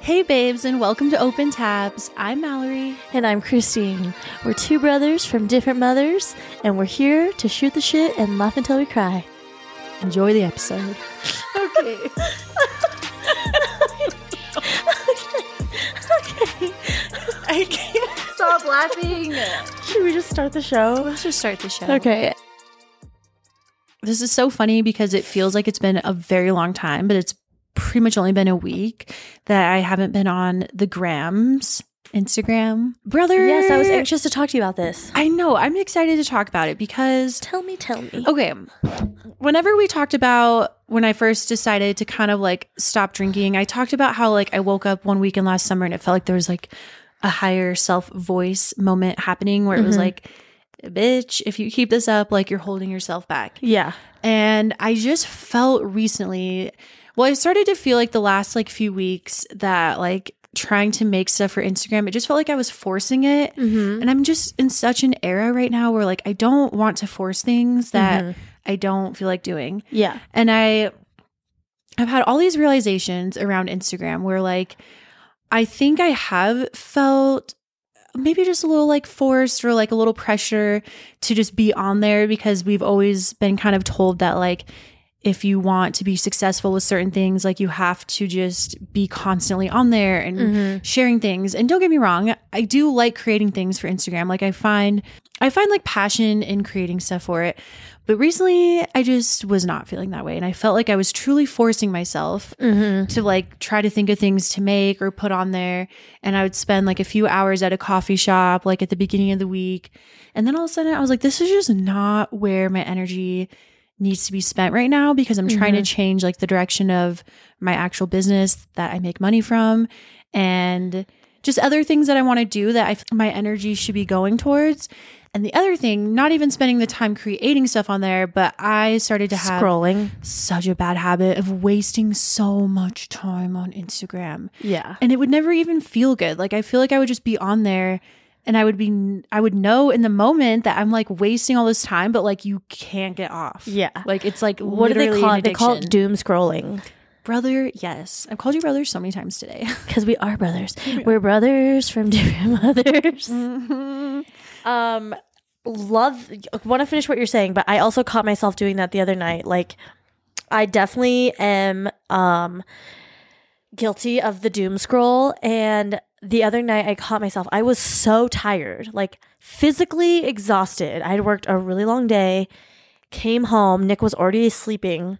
Hey, babes, and welcome to Open Tabs. I'm Mallory. And I'm Christine. We're two brothers from different mothers, and we're here to shoot the shit and laugh until we cry. Enjoy the episode. Okay. okay. I can't. Stop laughing. Should we just start the show? Let's just start the show. Okay. This is so funny because it feels like it's been a very long time, but it's pretty much only been a week that I haven't been on the grams, Instagram. Brother. Yes, I was anxious to talk to you about this. I know. I'm excited to talk about it because Tell me, tell me. Okay. Whenever we talked about when I first decided to kind of like stop drinking, I talked about how like I woke up one weekend last summer and it felt like there was like a higher self voice moment happening where it was Mhm. like, bitch, if you keep this up, like you're holding yourself back. Yeah. And I just felt recently, well, I started to feel like the last like few weeks that like trying to make stuff for Instagram, it just felt like I was forcing it. Mm-hmm. And I'm just in such an era right now where like I don't want to force things that Mhm. I don't feel like doing. Yeah. And I I've had all these realizations around Instagram where like I think I have felt maybe just a little like forced or like a little pressure to just be on there because we've always been kind of told that like if you want to be successful with certain things like you have to just be constantly on there and Mhm. sharing things. And don't get me wrong, I do like creating things for Instagram. Like I find I find like passion in creating stuff for it. But recently I just was not feeling that way and I felt like I was truly forcing myself Mm-hmm. to like try to think of things to make or put on there and I would spend like a few hours at a coffee shop like at the beginning of the week. And then all of a sudden I was like this is just not where my energy needs to be spent right now because I'm trying to mm-hmm. change like the direction of my actual business that I make money from and just other things that I want to do that I my energy should be going towards. And the other thing, not even spending the time creating stuff on there, but I started to have Scrolling. such a bad habit of wasting so much time on Instagram. Yeah. And it would never even feel good. Like I feel like I would just be on there and I would be I would know in the moment that I'm like wasting all this time, but like you can't get off. Yeah. Like it's like What do they call it? They call it doom scrolling. brother. Yes, I've called you brother so many times today. Because we are brothers. We're brothers from different mothers. Um, love. Want to finish what you're saying, but I also caught myself doing that the other night. Like, I definitely am um guilty of the doom scroll. And the other night, I caught myself. I was so tired, like physically exhausted. I had worked a really long day. Came home. Nick was already sleeping,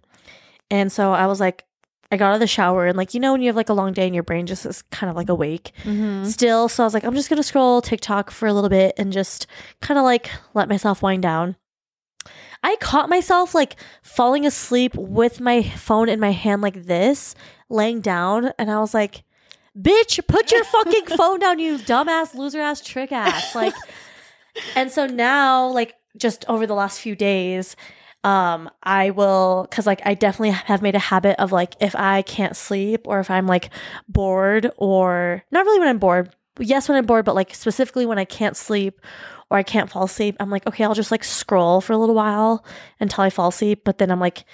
and so I was like. I got out of the shower and like you know when you have like a long day and your brain just is kind of like awake Mhm. still. So I was like, I'm just gonna scroll TikTok for a little bit and just kind of like let myself wind down. I caught myself like falling asleep with my phone in my hand like this, laying down, and I was like, "Bitch, put your fucking phone down, you dumbass, loser ass, trick ass!" Like, and so now, like, just over the last few days, um, I will, cause like I definitely have made a habit of like if I can't sleep or if I'm like bored or not really when I'm bored. Yes, when I'm bored, but like specifically when I can't sleep or I can't fall asleep, I'm like, okay, I'll just like scroll for a little while until I fall asleep. But then I'm like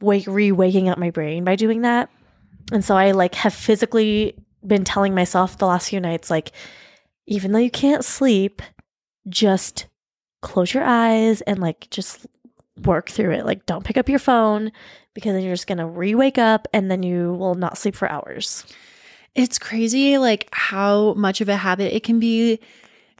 wake re waking up my brain by doing that. And so I like have physically been telling myself the last few nights, like, even though you can't sleep, just close your eyes and like just work through it. Like, don't pick up your phone because then you're just gonna re wake up and then you will not sleep for hours. It's crazy like how much of a habit it can be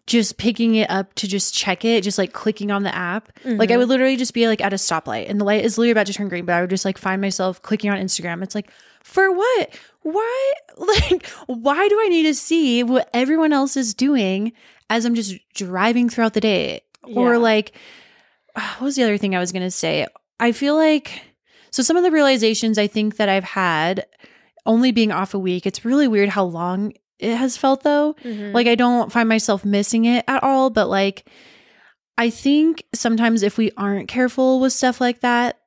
just picking it up to just check it, just like clicking on the app. Like I mm-hmm. would literally just be like at a stoplight and the light is literally about to turn green, but I would just like find myself clicking on Instagram. It's like, for what? Why like why do I need to see what everyone else is doing as I'm just driving throughout the day? Or like what was the other thing I was gonna say? I feel like so some of the realizations I think that I've had only being off a week, it's really weird how long it has felt though. Mhm. Like I don't find myself missing it at all, but like I think sometimes if we aren't careful with stuff like that,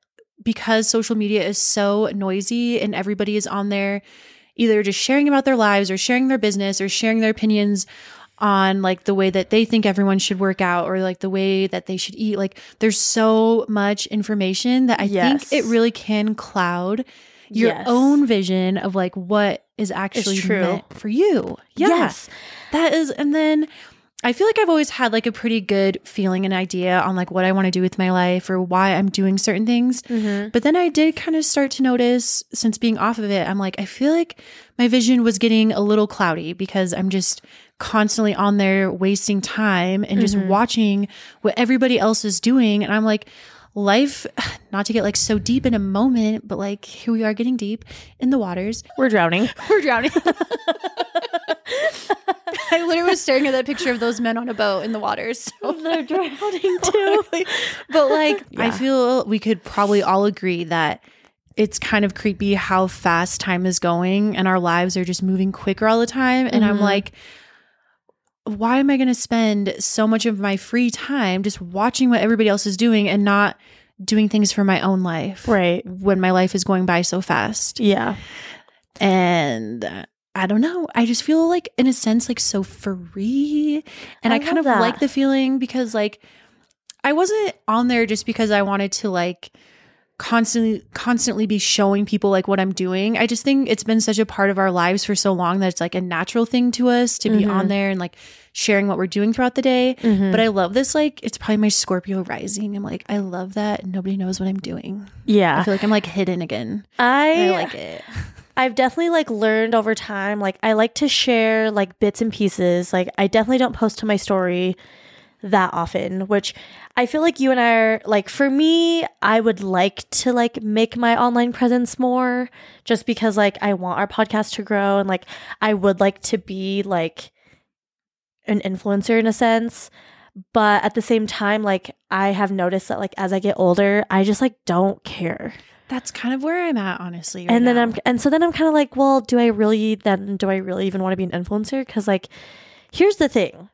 because social media is so noisy and everybody is on there either just sharing about their lives or sharing their business or sharing their opinions on like the way that they think everyone should work out or like the way that they should eat. Like there's so much information that I Yes. think it really can cloud your Yes. own vision of like what is actually true. meant for you. Yeah. Yes. That is, and then I feel like I've always had like a pretty good feeling and idea on like what I want to do with my life or why I'm doing certain things. Mm-hmm. But then I did kind of start to notice since being off of it, I'm like, I feel like my vision was getting a little cloudy because I'm just constantly on there wasting time and just Mhm. watching what everybody else is doing. And I'm like, life, not to get like so deep in a moment, but like here we are getting deep in the waters. We're drowning. We're drowning. I literally was staring at that picture of those men on a boat in the waters. So They're drowning too. but like I feel we could probably all agree that it's kind of creepy how fast time is going and our lives are just moving quicker all the time and I'm Mhm. like why am I going to spend so much of my free time just watching what everybody else is doing and not doing things for my own life Right. when my life is going by so fast Yeah. and I don't know. I just feel like, in a sense, like so free. And I, I kind of that. like the feeling because, like, I wasn't on there just because I wanted to, like, constantly constantly be showing people like what I'm doing. I just think it's been such a part of our lives for so long that it's like a natural thing to us to be Mhm. on there and like sharing what we're doing throughout the day. Mhm. But I love this like it's probably my Scorpio rising. I'm like I love that nobody knows what I'm doing. Yeah. I feel like I'm like hidden again. I, I like it. I've definitely like learned over time. Like I like to share like bits and pieces. Like I definitely don't post to my story that often, which I feel like you and I are like for me, I would like to like make my online presence more just because like I want our podcast to grow and like I would like to be like an influencer in a sense. But at the same time, like I have noticed that like as I get older, I just like don't care That's kind of where I'm at, honestly. right and then now. I'm and so then I'm kind of like, well, do I really then do I really even want to be an influencer? Because like, here's the thing,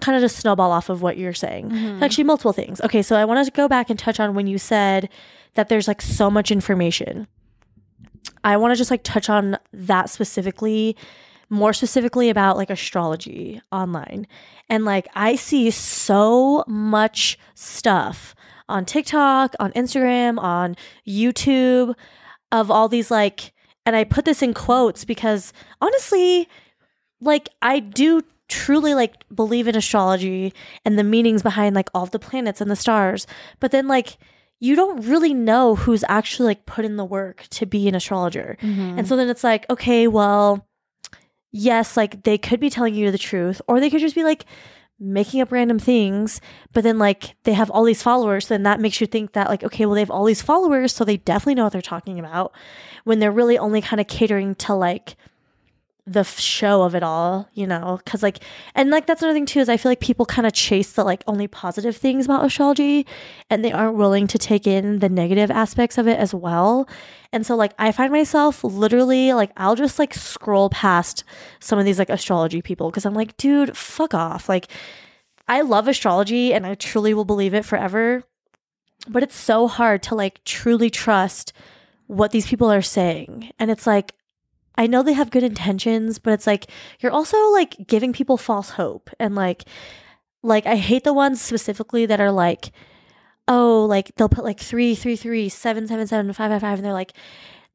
kind of just snowball off of what you're saying. Mhm. Actually, multiple things. Okay, so I wanted to go back and touch on when you said that there's like so much information. I want to just like touch on that specifically, more specifically about like astrology online. And like I see so much stuff on TikTok, on Instagram, on YouTube of all these like and I put this in quotes because honestly, like I do truly like believe in astrology and the meanings behind like all of the planets and the stars. But then like you don't really know who's actually like put in the work to be an astrologer. Mhm. And so then it's like, okay, well, yes, like they could be telling you the truth, or they could just be like making up random things, but then like they have all these followers, so then that makes you think that like, okay, well, they have all these followers, so they definitely know what they're talking about when they're really only kind of catering to like the show of it all, you know? Cause like, and like that's another thing too, is I feel like people kind of chase the like only positive things about astrology and they aren't willing to take in the negative aspects of it as well. And so like I find myself literally like I'll just like scroll past some of these like astrology people because I'm like, dude, fuck off. Like I love astrology and I truly will believe it forever. But it's so hard to like truly trust what these people are saying. And it's like I know they have good intentions, but it's like you're also like giving people false hope and like like I hate the ones specifically that are like oh like they'll put like three three three seven seven seven five five five and they're like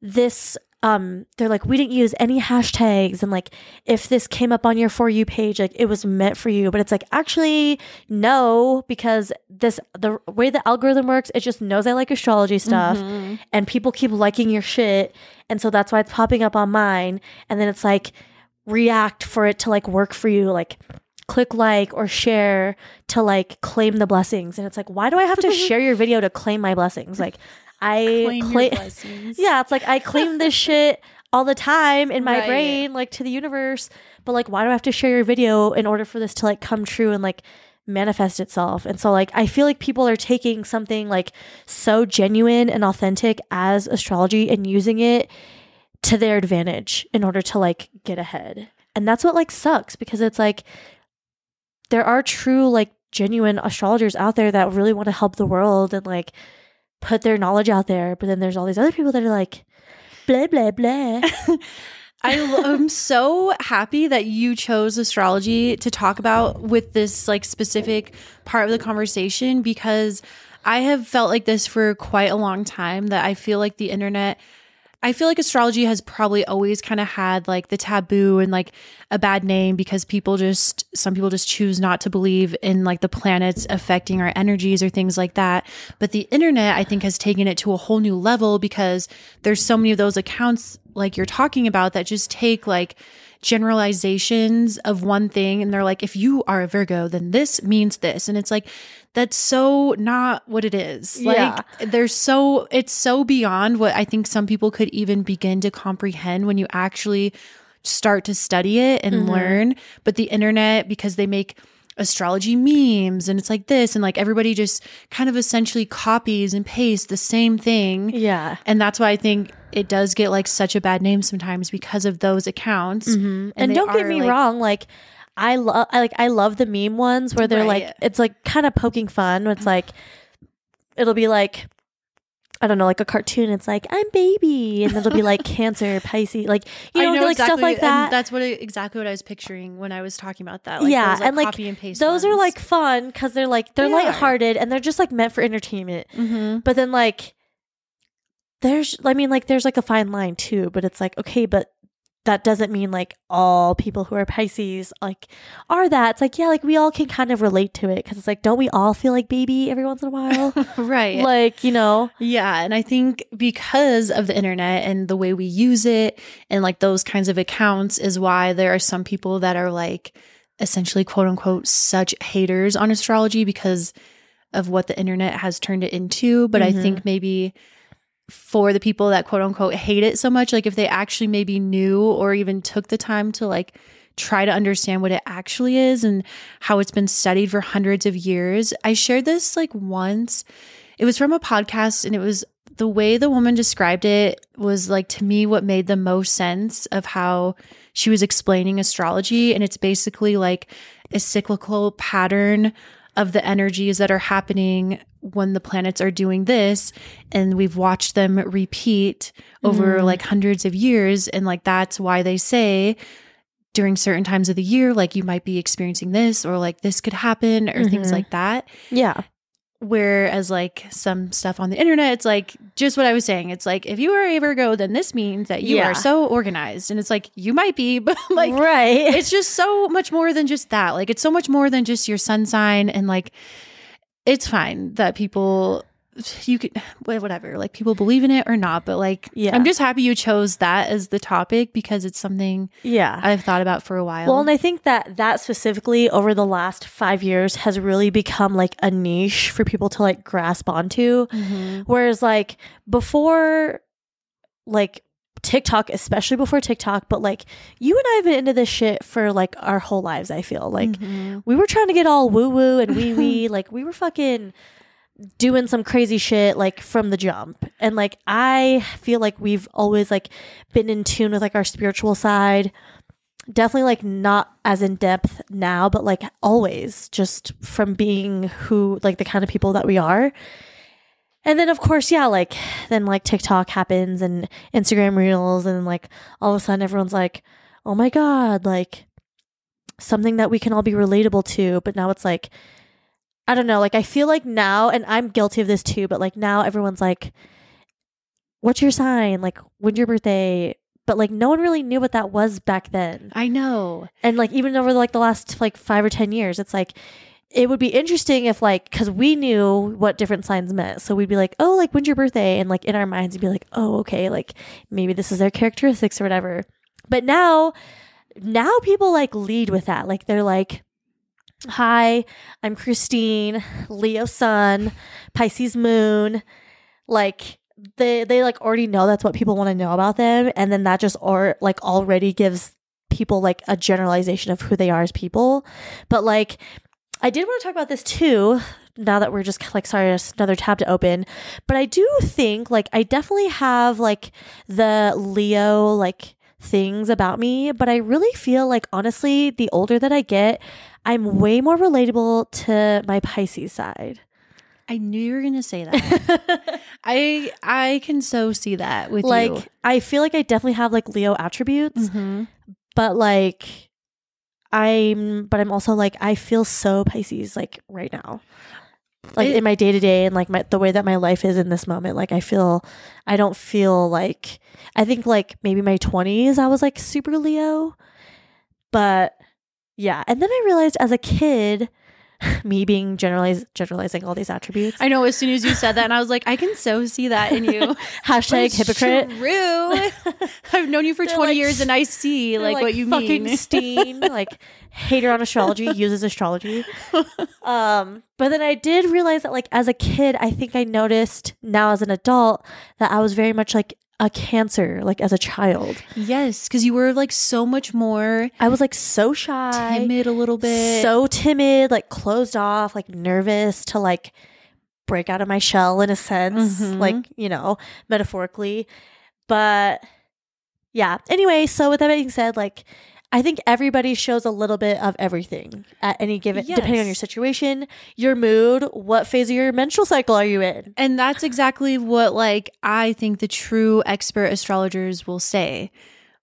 this um they're like we didn't use any hashtags and like if this came up on your for you page like it was meant for you but it's like actually no because this the way the algorithm works it just knows i like astrology stuff Mhm. and people keep liking your shit and so that's why it's popping up on mine and then it's like react for it to like work for you like click like or share to like claim the blessings and it's like why do i have to share your video to claim my blessings like i Claim yeah it's like i claim this shit all the time in my Right. brain like to the universe but like why do i have to share your video in order for this to like come true and like manifest itself? And so like i feel like people are taking something like so genuine and authentic as astrology and using it to their advantage in order to like get ahead. And that's what like sucks because it's like there are true like genuine astrologers out there that really want to help the world and like put their knowledge out there but then there's all these other people that are like blah blah blah. I I'm so happy that you chose astrology to talk about with this like specific part of the conversation because I have felt like this for quite a long time that I feel like the internet I feel like astrology has probably always kind of had like the taboo and like a bad name because people just some people just choose not to believe in like the planets affecting our energies or things like that. But the internet I think has taken it to a whole new level because there's so many of those accounts like you're talking about that just take like generalizations of one thing and they're like if you are a virgo then this means this and it's like that's so not what it is Yeah. like there's so it's so beyond what i think some people could even begin to comprehend when you actually start to study it and Mhm. learn but the internet because they make astrology memes and it's like this and like everybody just kind of essentially copies and pastes the same thing Yeah. and that's why I think it does get like such a bad name sometimes because of those accounts. Mhm. And, they don't get me like- wrong, like I love I like I love the meme ones where they're like it's like kind of poking fun. It's like it'll be like I don't know, like a cartoon. It's like I'm baby, and it'll be like Cancer, Pisces, like you know, like stuff like that. That's what exactly what I was picturing when I was talking about that. Like Yeah, those, like, and, like, copy and paste. Those are like fun because they're like they're They are. lighthearted and they're just like meant for entertainment. Mhm. But then like there's I mean like there's like a fine line too, but it's like okay, but that doesn't mean like all people who are Pisces like are that. It's like yeah, like we all can kind of relate to it because it's like don't we all feel like baby every once in a while? right. like you know, Yeah. And I think because of the internet and the way we use it and like those kinds of accounts is why there are some people that are like essentially quote unquote such haters on astrology because of what the internet has turned it into. But Mhm. I think maybe for the people that quote unquote hate it so much, like if they actually maybe knew or even took the time to like try to understand what it actually is and how it's been studied for hundreds of years. I shared this like once. It was from a podcast and it was the way the woman described it was like to me what made the most sense of how she was explaining astrology and it's basically like a cyclical pattern of the energies that are happening when the planets are doing this and we've watched them repeat over Mhm. like hundreds of years and like that's why they say during certain times of the year like you might be experiencing this or like this could happen or things Mhm. like that yeah, whereas like some stuff on the internet it's like just what i was saying it's like if you are a virgo then this means that you Yeah. are so organized and it's like you might be but like right. it's just so much more than just that. Like it's so much more than just your sun sign and like it's fine that people you could whatever like people believe in it or not but like Yeah. i'm just happy you chose that as the topic because it's something yeah. i've thought about for a while Well, and I think that that specifically over the last five years has really become like a niche for people to like grasp onto. Mhm. Whereas like before, like TikTok, especially before TikTok, but like you and I have been into this shit for like our whole lives. I feel like Mhm. we were trying to get all woo woo and wee wee, like we were fucking doing some crazy shit like from the jump. And like I feel like we've always like been in tune with like our spiritual side. Definitely like not as in depth now, but like always just from being who like the kind of people that we are. And then of course, yeah, like then like TikTok happens and Instagram reels and like all of a sudden everyone's like, "Oh my god, like something that we can all be relatable to." But now it's like I don't know, like I feel like now and I'm guilty of this too, but like now everyone's like what's your sign? Like when's your birthday? But like no one really knew what that was back then. i know And like even over like the last like 5 or 10 years, it's like it would be interesting if like cuz we knew what different signs meant. So we'd be like, "Oh, like when's your birthday?" and like in our minds we'd be like, "Oh, okay, like maybe this is their characteristics or whatever." But now now people like lead with that. Like they're like, "Hi, I'm Christine, Leo sun, Pisces moon." Like they they like already know that's what people want to know about them and then that just or like already gives people like a generalization of who they are as people. But like I did want to talk about this too. Now that we're just like sorry, another tab to open. But I do think like I definitely have like the Leo like things about me, but I really feel like honestly, the older that I get, I'm way more relatable to my Pisces side. i knew you were gonna say that i i can so see that with like you I feel like I definitely have like Leo attributes, Mhm. but like I'm but I'm also like I feel so Pisces like right now. like It- in my day to day and like my the way that my life is in this moment. Like I feel I don't feel like I think like maybe my twenties I was like super Leo. But yeah. And then I realized as a kid, me being generalizing all these attributes. I know as soon as you said that, and I was like, I can so see that in you. Hashtag hypocrite. True. I've known you for They're 20 like- years and I see They're like, what you fucking mean. Steen, like hater on astrology, uses astrology. Um, but then I did realize that like as a kid, I think I noticed now as an adult that I was very much like a cancer, like as a child. yes, because you were like so much more I was like so shy, timid a little bit. so timid, like closed off, like nervous to like break out of my shell in a sense, Mhm. like, you know, metaphorically. But yeah. Anyway, so with that being said, like I think everybody shows a little bit of everything at any given depending on your situation, your mood, what phase of your menstrual cycle are you in? And that's exactly what like I think the true expert astrologers will say.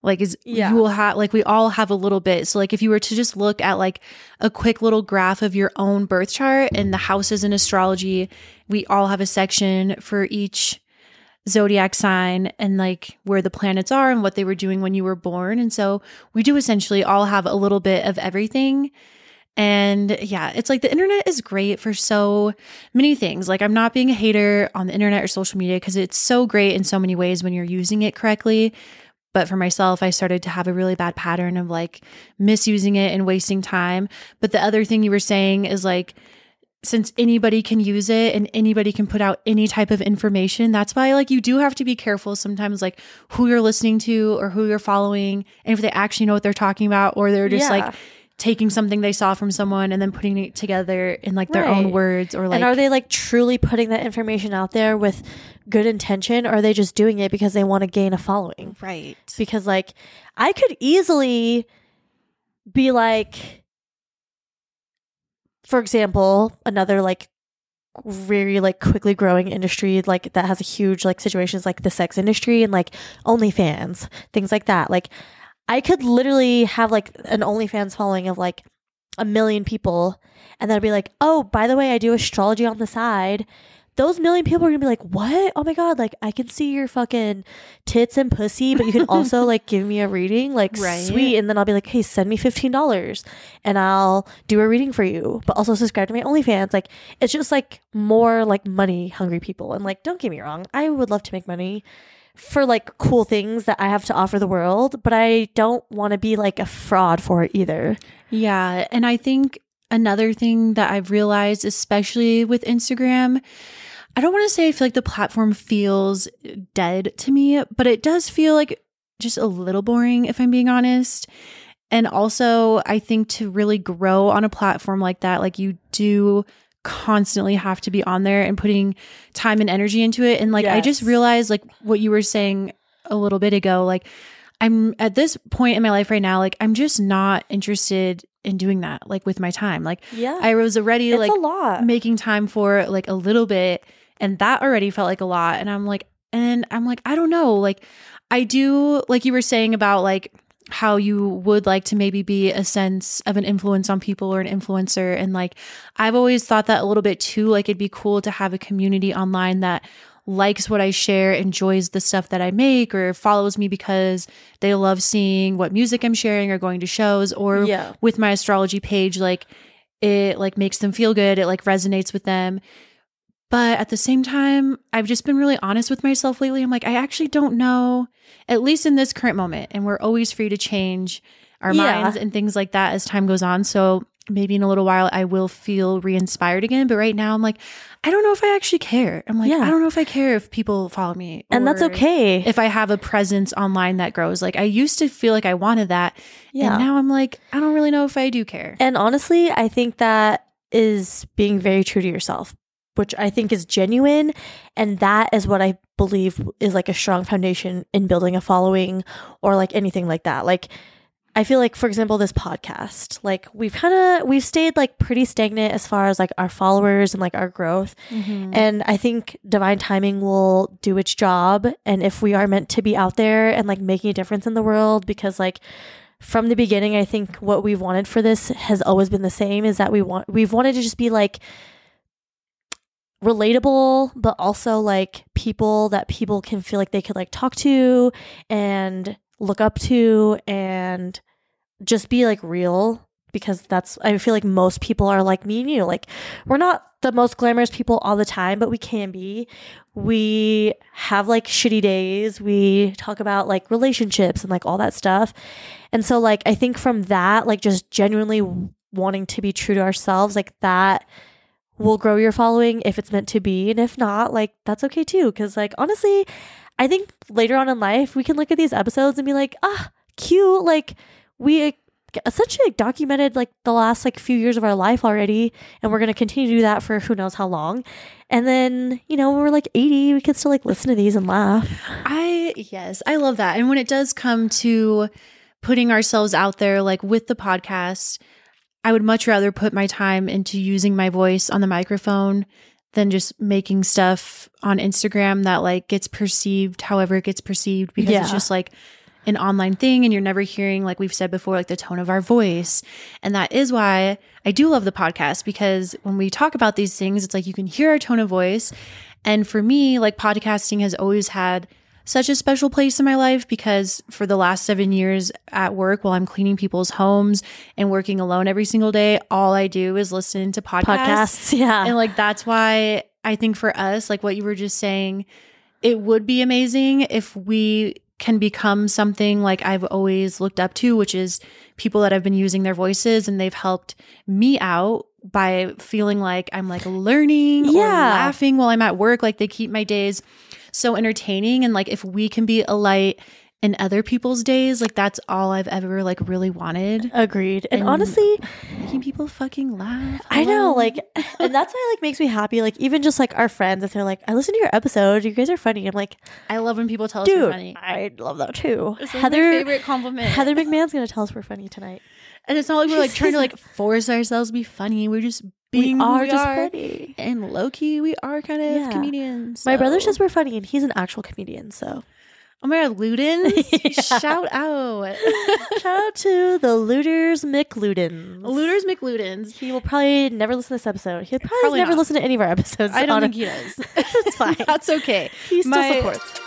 Like is Yeah. you will have like we all have a little bit. So like if you were to just look at like a quick little graph of your own birth chart and the houses in astrology, we all have a section for each zodiac sign and like where the planets are and what they were doing when you were born. And so we do essentially all have a little bit of everything. And yeah, it's like the internet is great for so many things. Like, I'm not being a hater on the internet or social media because it's so great in so many ways when you're using it correctly. But for myself, I started to have a really bad pattern of like misusing it and wasting time. But the other thing you were saying is like, since anybody can use it and anybody can put out any type of information, that's why like you do have to be careful sometimes, like who you're listening to or who you're following, and if they actually know what they're talking about, or they're just Yeah. like taking something they saw from someone and then putting it together in like their own words or like and are they like truly putting that information out there with good intention or are they just doing it because they want to gain a following? right because like I could easily be like for example another like very like quickly growing industry like that has a huge like situations like the sex industry and like OnlyFans things like that. Like I could literally have like an OnlyFans following of like a million people and then I'd be like oh by the way I do astrology on the side those million people are gonna be like, "What? Oh my god! Like, I can see your fucking tits and pussy, but you can also like give me a reading, like, Right. sweet." And then I'll be like, "Hey, send me fifteen dollars, and I'll do a reading for you, but also subscribe to my OnlyFans." Like, it's just like more like money hungry people. And like, don't get me wrong, I would love to make money for like cool things that I have to offer the world, but I don't want to be like a fraud for it either. Yeah. And I think another thing that I've realized, especially with Instagram, I don't want to say I feel like the platform feels dead to me, but it does feel like just a little boring, if I'm being honest. And also, I think to really grow on a platform like that, like you do constantly have to be on there and putting time and energy into it. And like, I just realized, like, what you were saying a little bit ago, like, I'm at this point in my life right now, like, I'm just not interested in doing that, like, with my time. Like, Yeah, I was already it's like a lot. making time for like a little bit, and that already felt like a lot. And I'm like, and I'm like, I don't know. Like, I do, like you were saying about like how you would like to maybe be a sense of an influence on people or an influencer. And like, I've always thought that a little bit too. Like, it'd be cool to have a community online that likes what I share, enjoys the stuff that I make, or follows me because they love seeing what music I'm sharing or going to shows, or Yeah. with my astrology page, like it like makes them feel good. It like resonates with them. But at the same time, I've just been really honest with myself lately. I'm like, I actually don't know, at least in this current moment. And we're always free to change our Yeah. minds and things like that as time goes on. So maybe in a little while, I will feel re inspired again. But right now, I'm like, I don't know if I actually care. I'm like, Yeah. I don't know if I care if people follow me. and that's okay. If I have a presence online that grows. Like, I used to feel like I wanted that. yeah. And now I'm like, I don't really know if I do care. And honestly, I think that is being very true to yourself, which I think is genuine. And that is what I believe is like a strong foundation in building a following or like anything like that. Like, I feel like, for example, this podcast, like we've kind of we've stayed like pretty stagnant as far as like our followers and like our growth. Mhm. And I think divine timing will do its job. And if we are meant to be out there and like making a difference in the world, because like from the beginning, I think what we've wanted for this has always been the same is that we want, we've wanted to just be like, relatable, but also like people that people can feel like they could like talk to and look up to and just be like real because that's I feel like most people are like me and you. Like we're not the most glamorous people all the time, but we can be. We have like shitty days. We talk about like relationships and like all that stuff. And so like I think from that, like just genuinely wanting to be true to ourselves, like that will grow your following if it's meant to be. And if not, like that's okay too. Cause like honestly, I think later on in life we can look at these episodes and be like, ah, cute. Like we essentially like documented like the last like few years of our life already and we're going to continue to do that for who knows how long and then you know when we're like 80 we can still like listen to these and laugh I yes, I love that. And when it does come to putting ourselves out there like with the podcast, I would much rather put my time into using my voice on the microphone than just making stuff on Instagram that like gets perceived however it gets perceived because it's just like an online thing and you're never hearing like we've said before like the tone of our voice. And that is why I do love the podcast because when we talk about these things it's like you can hear our tone of voice. And for me, like podcasting has always had such a special place in my life because for the last seven years at work, while I'm cleaning people's homes and working alone every single day, all I do is listen to podcasts. podcasts yeah And like that's why I think for us, like what you were just saying, it would be amazing if we can become something like I've always looked up to, which is people that have been using their voices and they've helped me out by feeling like I'm like learning or Yeah. laughing while I'm at work. Like they keep my days so entertaining. And like if we can be a light in other people's days, like that's all I've ever like really wanted. agreed and And- honestly Making people fucking laugh. I know, like, and that's why like makes me happy. Like, even just like our friends, if they're like, "I listened to your episode, you guys are funny," I'm like, I love when people tell us we're funny. I love that too." It's like my Heather, favorite compliment. Heather McMahon's gonna tell us we're funny tonight. And it's not like we're like trying to like force ourselves to be funny. We're just being we are we just are. funny. And low key, we are kind of Yeah. comedians. My brother says we're funny, and he's an actual comedian. So "Oh my god, Ludens! Yeah. Shout out, shout out to the Looters McLudens. Looters McLudens." He will probably never listen to this episode. He'll probably, Probably never not. listen to any of our episodes. I don't on think he does. It's fine. That's okay. he still My- supports.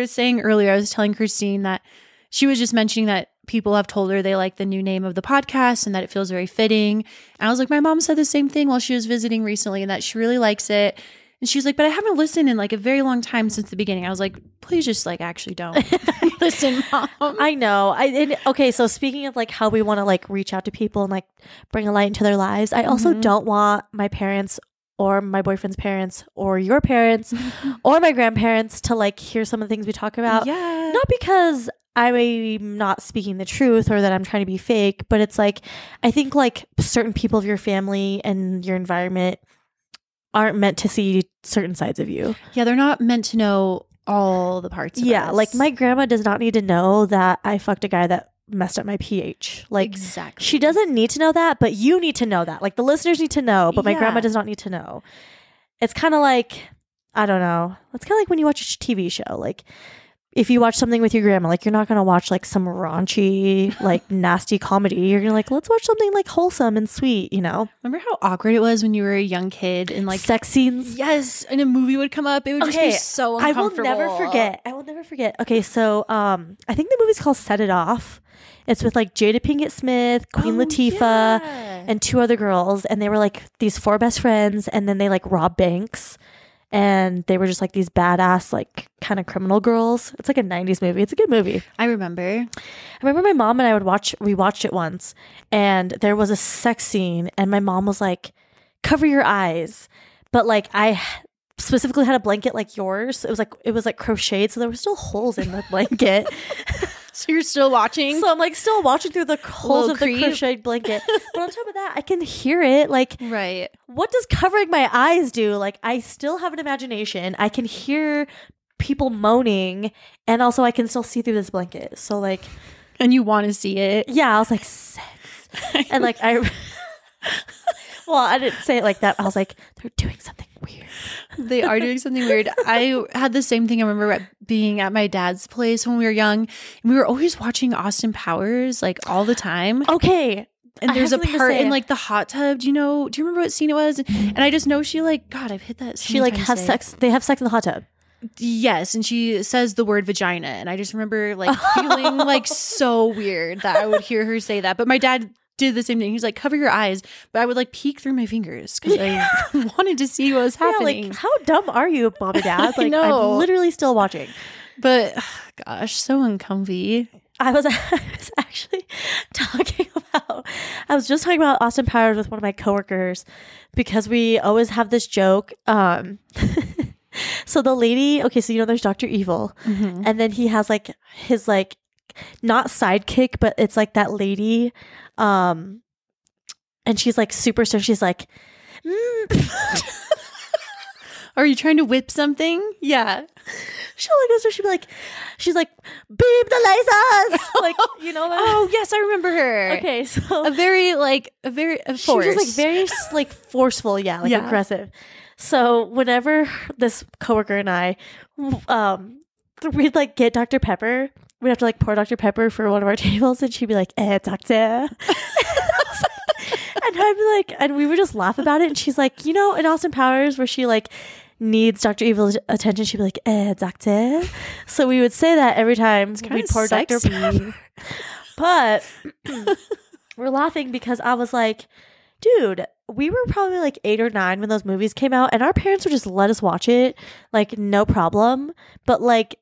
Were saying earlier, I was telling Christine that she was just mentioning that people have told her they like the new name of the podcast and that it feels very fitting. And I was like, my mom said the same thing while she was visiting recently and that she really likes it. And she was like, but I haven't listened in like a very long time since the beginning. I was like, please just like actually don't listen, mom. I know. I and, okay. So speaking of like how we want to like reach out to people and like bring a light into their lives, I also Mhm. don't want my parents or my boyfriend's parents or your parents or my grandparents to like hear some of the things we talk about. yeah. Not because I'm not speaking the truth or that I'm trying to be fake, but it's like I think like certain people of your family and your environment aren't meant to see certain sides of you. Yeah, they're not meant to know all the parts of Yeah, us. like my grandma does not need to know that I fucked a guy that messed up my pH. Like exactly. she doesn't need to know that, but you need to know that. Like the listeners need to know, but my Yeah. grandma does not need to know. It's kind of like I don't know. It's kind of like when you watch a TV show. Like if you watch something with your grandma, like you're not gonna watch like some raunchy, like nasty comedy. You're gonna like let's watch something like wholesome and sweet. You know, Remember how awkward it was when you were a young kid and like sex scenes. yes, and a movie would come up. It would just be so I will never forget. I will never forget. Okay, so um, I think the movie's called Set It Off. It's with like Jada Pinkett Smith, Queen Oh, Latifah, yeah. and two other girls, and they were like these four best friends, and then they like rob banks, and they were just like these badass like kind of criminal girls. It's like a '90s movie. It's a good movie. I remember. I remember my mom and I would watch. We watched it once, and there was a sex scene, and my mom was like, "Cover your eyes," but like I specifically had a blanket like yours. It was like it was like crocheted, so there were still holes in the blanket. So you're still watching? so I'm like still watching through the holes Little of the crocheted blanket. but on top of that, I can hear it. Like, right. what does covering my eyes do? Like, I still have an imagination. I can hear people moaning, and also I can still see through this blanket. So like. And you want to see it. yeah, I was like sex, and like I, well, I didn't say it like that. I was like they're doing something weird. they are doing something weird. I had the same thing. I remember at- being at my dad's place when we were young, and we were always watching Austin Powers like all the time. Okay. And there's a have something to part in like the hot tub. Do you know? Do you remember what scene it was? And I just know she like God. I've hit that. so She like have sex. They have sex in the hot tub. Yes, and she says the word vagina, and I just remember like feeling like so weird that I would hear her say that. But my dad did the same thing. He's like, "Cover your eyes," but I would like peek through my fingers because I wanted to see what was happening. Yeah, like how dumb are you, mom and dad? Like. I'm literally still watching. but gosh, so uncomfy. I was, I was actually talking about, I was just talking about Austin Powers with one of my coworkers because we always have this joke. Um, so the lady, okay, so you know, there's Dr. Evil, and then he has like his like, not sidekick, but it's like that lady, um, and she's like super stoned. She's like, mm. Are you trying to whip something? Yeah. she'll like this, or she'll be like, she's like, beam the lasers, like you know. Oh yes, I remember her. okay, so A very like a very a she was like very like forceful yeah like Yeah. aggressive so whenever this coworker and i um we'd like get dr pepper we'd have to like pour dr pepper for one of our tables and she'd be like eh doctor. And i'd be like and we would just laugh about it and she's like you know in austin powers where she like needs dr evil's attention she'd be like eh doctor. So we would say that every time we pour dr pepper. But we're laughing because I was like, dude, we were probably like eight or nine when those movies came out, and our parents would just let us watch it, like, no problem. But like,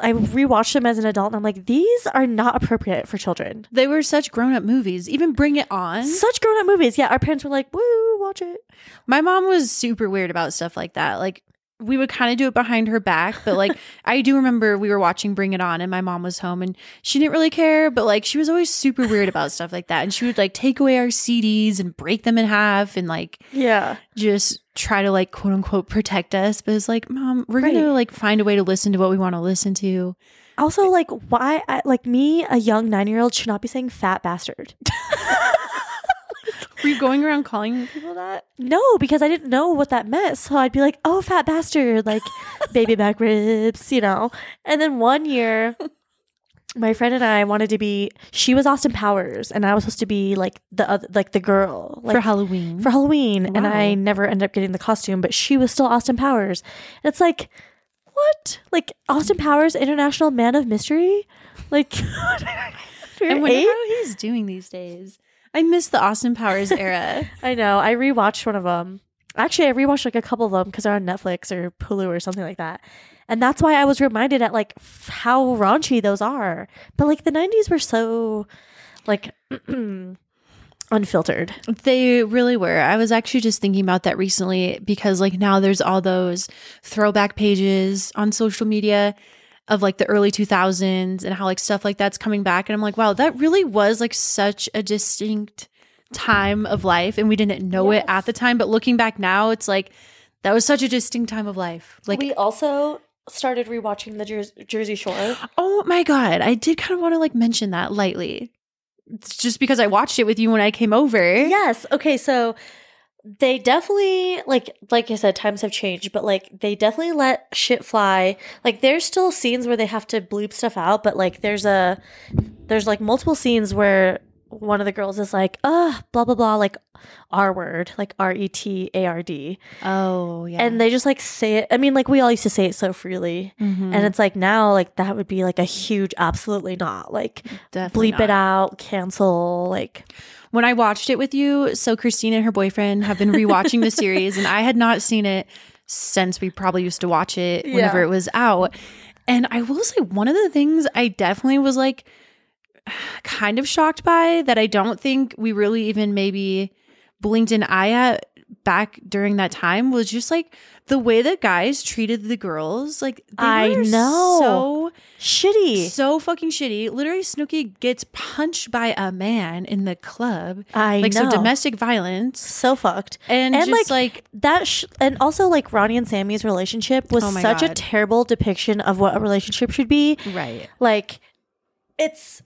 I rewatched them as an adult, and I'm like, these are not appropriate for children. they were such grown up movies. Even Bring It On. Such grown up movies. Yeah, our parents were like, woo, watch it. My mom was super weird about stuff like that. Like we would kind of do it behind her back, but like I do remember we were watching Bring It On and my mom was home and she didn't really care, but like she was always super weird about stuff like that. And she would like take away our CDs and break them in half and like Yeah. just try to like quote unquote protect us. But it's like, mom, we're Right. gonna like find a way to listen to what we want to listen to. Also, like, why, I, like, me, a young nine year old, should not be saying fat bastard. Were you going around calling people that? No, because I didn't know what that meant. So I'd be like, oh, fat bastard, like baby back ribs, you know? And then one year, my friend and I wanted to be, she was Austin Powers, and I was supposed to be like the other, like the girl, like for Halloween. for Halloween. And I never ended up getting the costume, but she was still Austin Powers. And it's like, what? Like Austin Powers, International Man of Mystery? Like, I wonder how he's doing these days. I miss the Austin Powers era. I know. I rewatched one of them. Actually, I rewatched like a couple of them because they're on Netflix or Hulu or something like that. And that's why I was reminded at like f- how raunchy those are. But like the 90s were so like unfiltered. They really were. I was actually just thinking about that recently because like now there's all those throwback pages on social media of like the early 2000s and how like stuff like that's coming back and I'm like, wow, that really was like such a distinct time of life and we didn't know Yes. it at the time, but looking back now it's like that was such a distinct time of life. Like we also started rewatching the Jer- Jersey Shore. Oh my god, I did kind of want to like mention that lightly. It's just because I watched it with you when I came over. Yes. Okay. So they definitely like like I said, times have changed, but like they definitely let shit fly. Like there's still scenes where they have to bleep stuff out, but like there's a there's like multiple scenes where one of the girls is like, uh, blah blah blah, like R word, like R E T A R D. Oh yeah. And they just like say it. I mean, like we all used to say it so freely. Mhm. And it's like now, like that would be like a huge absolutely not. Like Definitely bleep it out, cancel, like When I watched it with you, so Christine and her boyfriend have been rewatching the series, and I had not seen it since we probably used to watch it whenever Yeah. it was out. And I will say, one of the things I definitely was like kind of shocked by that I don't think we really even maybe blinked an eye at back during that time was just like the way that guys treated the girls. Like, they I were know. shitty. So, so fucking shitty. Literally, Snooki gets punched by a man in the club. I like, know. so domestic violence. so fucked. And, And, just like, That sh- and also like Ronnie and Sammy's relationship was Oh such a terrible depiction of what a relationship should be. right. Like it's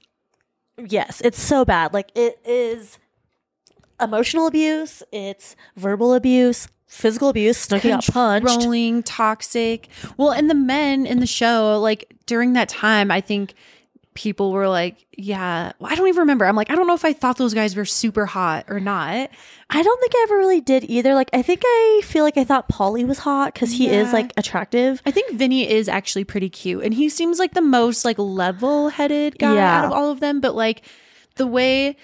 yes, it's so bad. Like it is emotional abuse, it's verbal abuse, physical abuse. Snooki got punched. controlling, toxic. Well, and the men in the show, like during that time, I think people were like, yeah, well, I don't even remember. I'm like, I don't know if I thought those guys were super hot or not. I don't think I ever really did either. Like, I think I feel like I thought Polly was hot because he is like attractive. I think Vinny is actually pretty cute and he seems like the most like level-headed guy Yeah. out of all of them, but like the way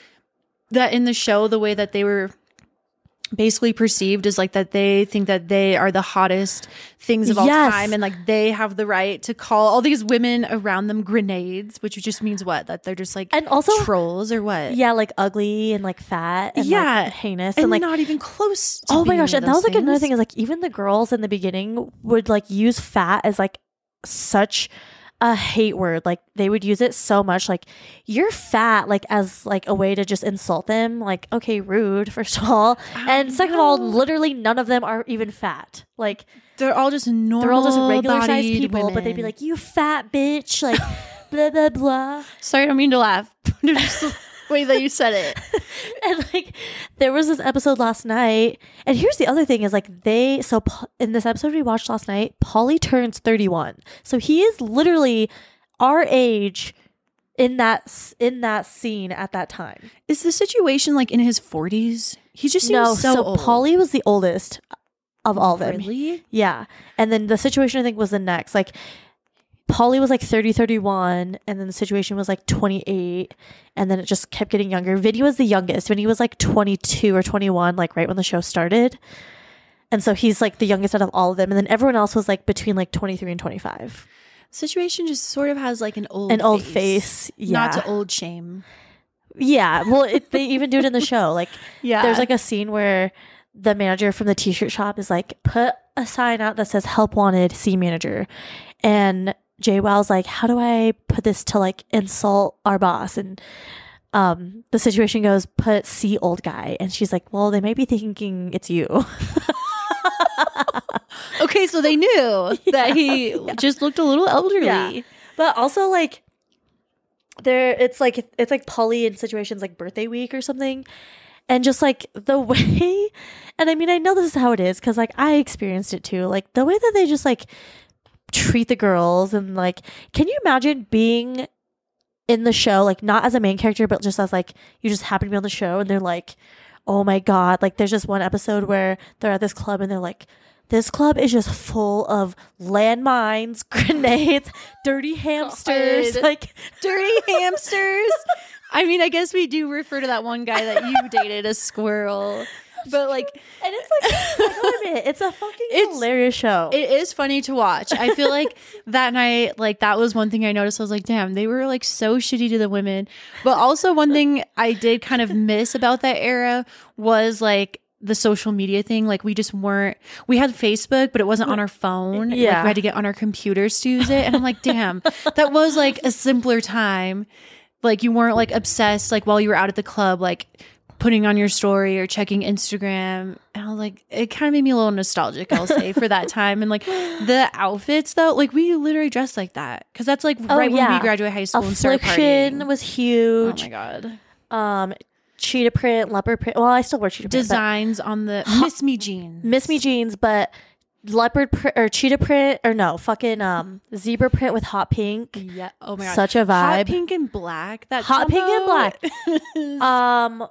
that in the show, the way that they were basically perceived is like that they think that they are the hottest things of all Yes. time and like they have the right to call all these women around them grenades, which just means what? That they're just like And also, trolls or what? yeah, like ugly and like fat and Yeah. like, heinous And, and, like. not even close. To Oh my gosh! And that was like another thing is like even the girls in the beginning would like use fat as like such a hate word. Like they would use it so much. Like you're fat, like as like a way to just insult them. Like okay, rude first of all, and second of all, literally none of them are even fat. Like They're all just normal. they're all just regular sized people, but they'd be like, "You fat bitch!" Like blah blah blah. Sorry, I don't mean to laugh. Just the way that you said it. and like there was this episode last night and here's the other thing is like they so in this episode we watched last night Pauly turns 31 so he is literally our age in that in that scene at that time Is the situation like in his 40s? He just seems no so, so, old. Pauly was the oldest of all of them Really? yeah and then the situation i think was the next like Pauly was like 30 31 and then the situation was like 28 and then it just kept getting younger. Vinny was the youngest. When he was like 22 or 21 like right when the show started. And so he's like the youngest out of all of them and then everyone else was like between like 23 and 25 Situation just sort of has like an old an old face. yeah Not to old shame. yeah well it, they even do it in the show like Yeah. there's like a scene where the manager from the t-shirt shop is like put a sign out that says help wanted see manager. And JWoww's like how do i put this to like insult our boss? And um the situation goes put see old guy. And she's like well they might be thinking it's you. Okay, so they knew that he just looked a little elderly. Yeah. but also like there it's like it's like Pauly in situations like birthday week or something. And just like the way and i mean i know this is how it is because like i experienced it too. Like the way that they just like treat the girls and like can you imagine being in the show like not as a main character but just as like you just happen to be on the show and they're like oh my god like there's just one episode where they're at this club and they're like this club is just full of landmines grenades dirty hamsters God. like Dirty hamsters. I mean, I guess we do refer to that one guy that you dated a squirrel. But like and it's like gotta it's a fucking It's- hilarious show it is funny to watch. I feel like that night, like that was one thing I noticed. I was like, damn, they were like so shitty to the women. But also one thing I did kind of miss about that era was like the social media thing. Like we just weren't we had Facebook, but it wasn't on our phone. Like, Yeah. we had to get on our computers to use it. And I'm like, damn, that was like a simpler time. Like you weren't like obsessed like while you were out at the club, like putting on your story or checking Instagram. And I was like, it kind of made me a little nostalgic, I'll say, for that time. And like the outfits though, like we literally dressed like that. Cause that's like Oh, right when we graduate high school and affliction partying. was huge. Oh my god. um cheetah print leopard print well i still wear cheetah print but- Designs on the Miss Me jeans. Miss Me jeans, but leopard print or cheetah print or no, fucking um zebra print with hot pink. Yeah. Oh my god. Such a vibe Hot pink and black. That Hot pink and black. Um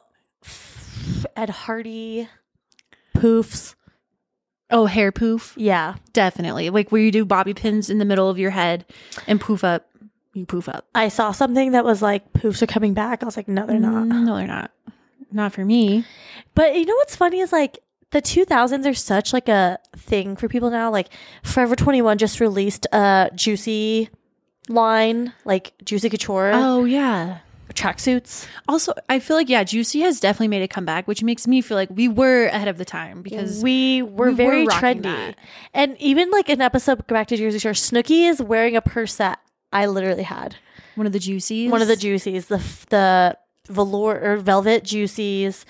Ed Hardy poofs. oh, hair poof. Yeah. Definitely. Like where you do bobby pins in the middle of your head and poof up. You poof up. I saw something that was like poofs are coming back. I was like, no, they're not. Mm, No, they're not. Not for me. But you know what's funny is like the 2000s are such like a thing for people now. Like Forever 21 just released a Juicy line, like Juicy Couture Oh yeah. Tracksuits. Also, I feel like yeah, Juicy has definitely made a comeback, which makes me feel like we were ahead of the time because we were we very rocking trendy. that. And even like an episode go back to Jersey Shore, Snooki is wearing a purse that I literally had. one of the Juicies, One of the juicies, the the velour or velvet juicies.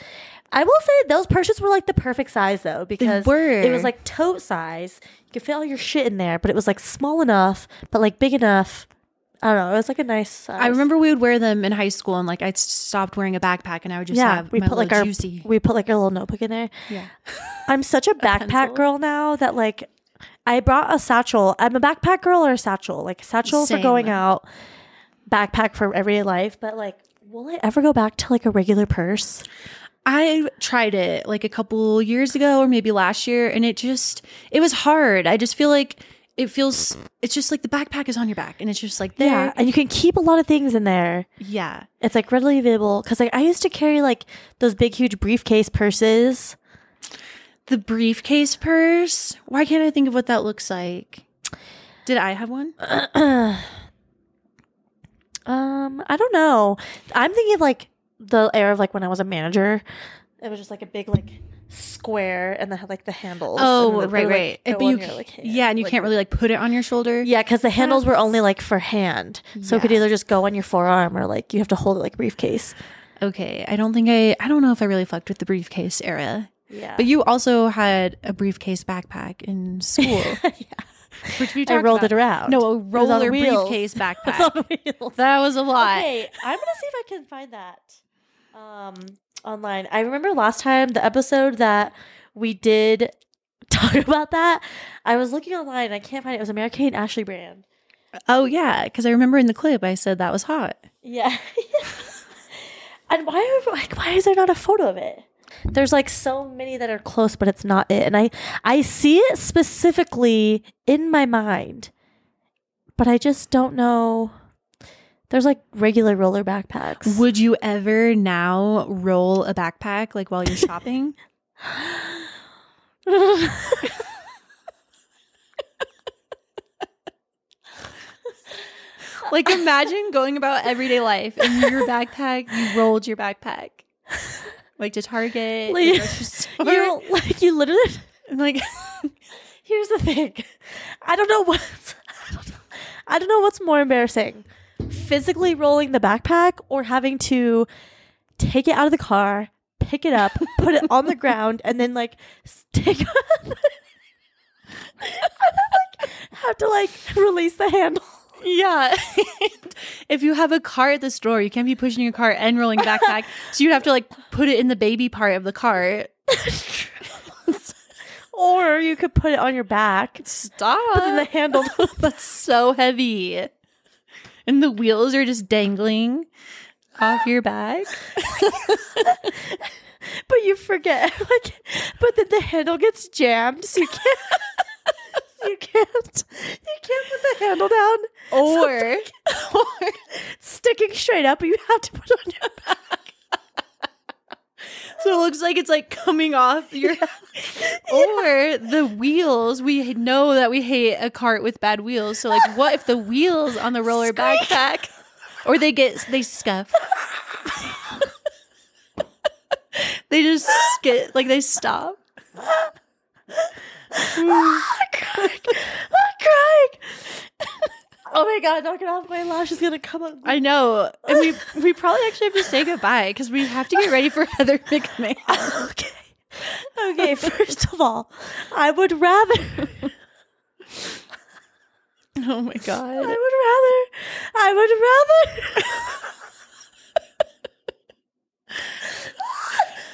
I will say those purses were like the perfect size though because were. it was like tote size. You could fit all your shit in there, but it was like small enough, but like big enough. I don't know. It was like a nice. Size. I remember we would wear them in high school, and like I stopped wearing a backpack, and I would just Yeah, have we put, like, our- juicy. we put like a little notebook in there. Yeah. I'm such a backpack pencil. girl now that like I brought a satchel. I'm a backpack girl or a satchel. Like satchel for going out, backpack for everyday life. But like, will I ever go back to like a regular purse? I tried it like a couple years ago or maybe last year and it just it was hard. I just feel like it feels it's just like the backpack is on your back and it's just like there. Yeah, and you can keep a lot of things in there. Yeah. It's like readily available because like I used to carry like those big huge briefcase purses. The briefcase purse. Why can't I think of what that looks like? Did I have one? Um, I don't know. I'm thinking of like the era of like when I was a manager. It was just like a big like square, and then had like the handles. Oh, right, right. Like, but you on your, ca- like, yeah, and you like- can't really like put it on your shoulder. Yeah, because the handles were only like for hand, so it could either just go on your forearm or like you have to hold it like a briefcase. Okay. I don't think I I don't know if I really fucked with the briefcase era. Yeah, But you also had a briefcase backpack in school. Yeah. Which we I rolled about. it around. No, a roller briefcase backpack. on that was a lot. Okay, I'm gonna see if I can find that um online. I remember last time the episode that we did talk about that. I was looking online and I can't find it. It was American Mary Kate and Ashley brand. Oh yeah, because I remember in the clip I said that was hot. Yeah. and why are like why is there not a photo of it? There's like so many that are close, but it's not it. And I I see it specifically in my mind, but I just don't know. There's like regular roller backpacks. Would you ever now roll a backpack like while you're shopping? like imagine going about everyday life and your backpack, you rolled your backpack. Like to Target, Like, you like you literally like Here's the thing. I don't know what I don't know, I don't know what's more embarrassing. Physically rolling the backpack or having to take it out of the car, pick it up, put it on the ground, and then like stick like, have to like release the handle. Yeah. if you have a car at the store, you can't be pushing your cart and rolling backpack. so you'd have to like put it in the baby part of the cart. or you could put it on your back. Stop. But then the handle That's so heavy. And the wheels are just dangling off your back. but you forget like but then the handle gets jammed so you can't you can't you can't put the handle down Or, or sticking straight up but you have to put it on your back so it looks like it's like coming off your or the wheels. We know that we hate a cart with bad wheels. So like what if the wheels on the roller backpack or they get they scuff? They just skit like they stop? I'm crying I'm crying oh my god knock it off my lash is gonna come up. I know. And we we probably actually have to say goodbye because we have to get ready for Heather McMahan. Okay. Okay first of all I would rather oh my god! I would rather I would rather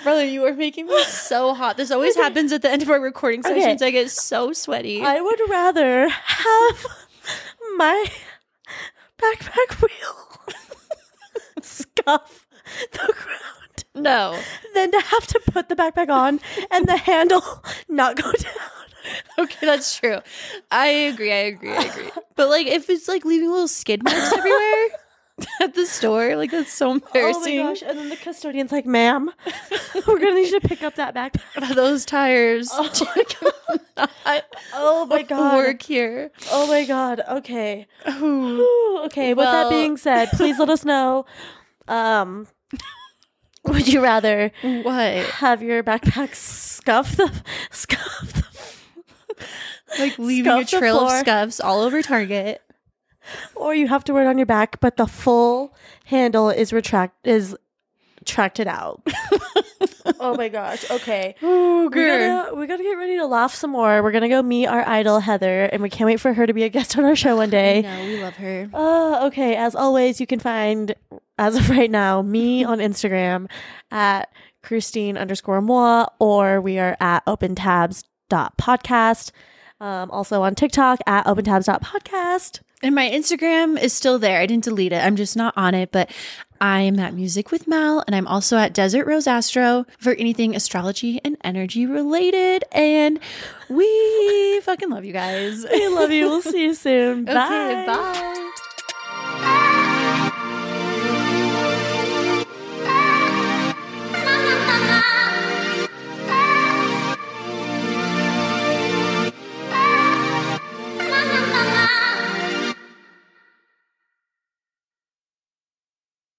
brother you are making me so hot. This always happens at the end of our recording Okay. sessions i get so sweaty. I would rather have my backpack wheel scuff the ground no Then to have to put the backpack on and the handle not go down. Okay, that's true. I agree. I agree. I agree. But like, if it's like leaving little skid marks everywhere at the store, like that's so Oh my embarrassing. gosh. And then the custodian's like, ma'am, we're going to need you to pick up that backpack. Those tires. Oh my God. Oh my God. Work here. Oh my God. Okay. Ooh. Okay. With that being said, please let us know. Um, would you rather What? have your backpack scuff the scuff the Like leaving a Scuff the trail of scuffs all over Target. or you have to wear it on your back, but the full handle is retract is tracted out. oh my gosh. Okay. Oh, We gotta, we gotta get ready to laugh some more. We're gonna go meet our idol Heather, and we can't wait for her to be a guest on our show one day. No, we love her. Uh, okay. As always, you can find, as of right now, me on Instagram at Christine underscore moua, or we are at opentabs.podcast. Um, also on TikTok at opentabs.podcast. And my Instagram is still there. I didn't delete it. I'm just not on it, but I'm at Music with Mal and I'm also at Desert Rose Astro for anything astrology and energy related. And we fucking love you guys. We love you. We'll see you soon. Okay, bye.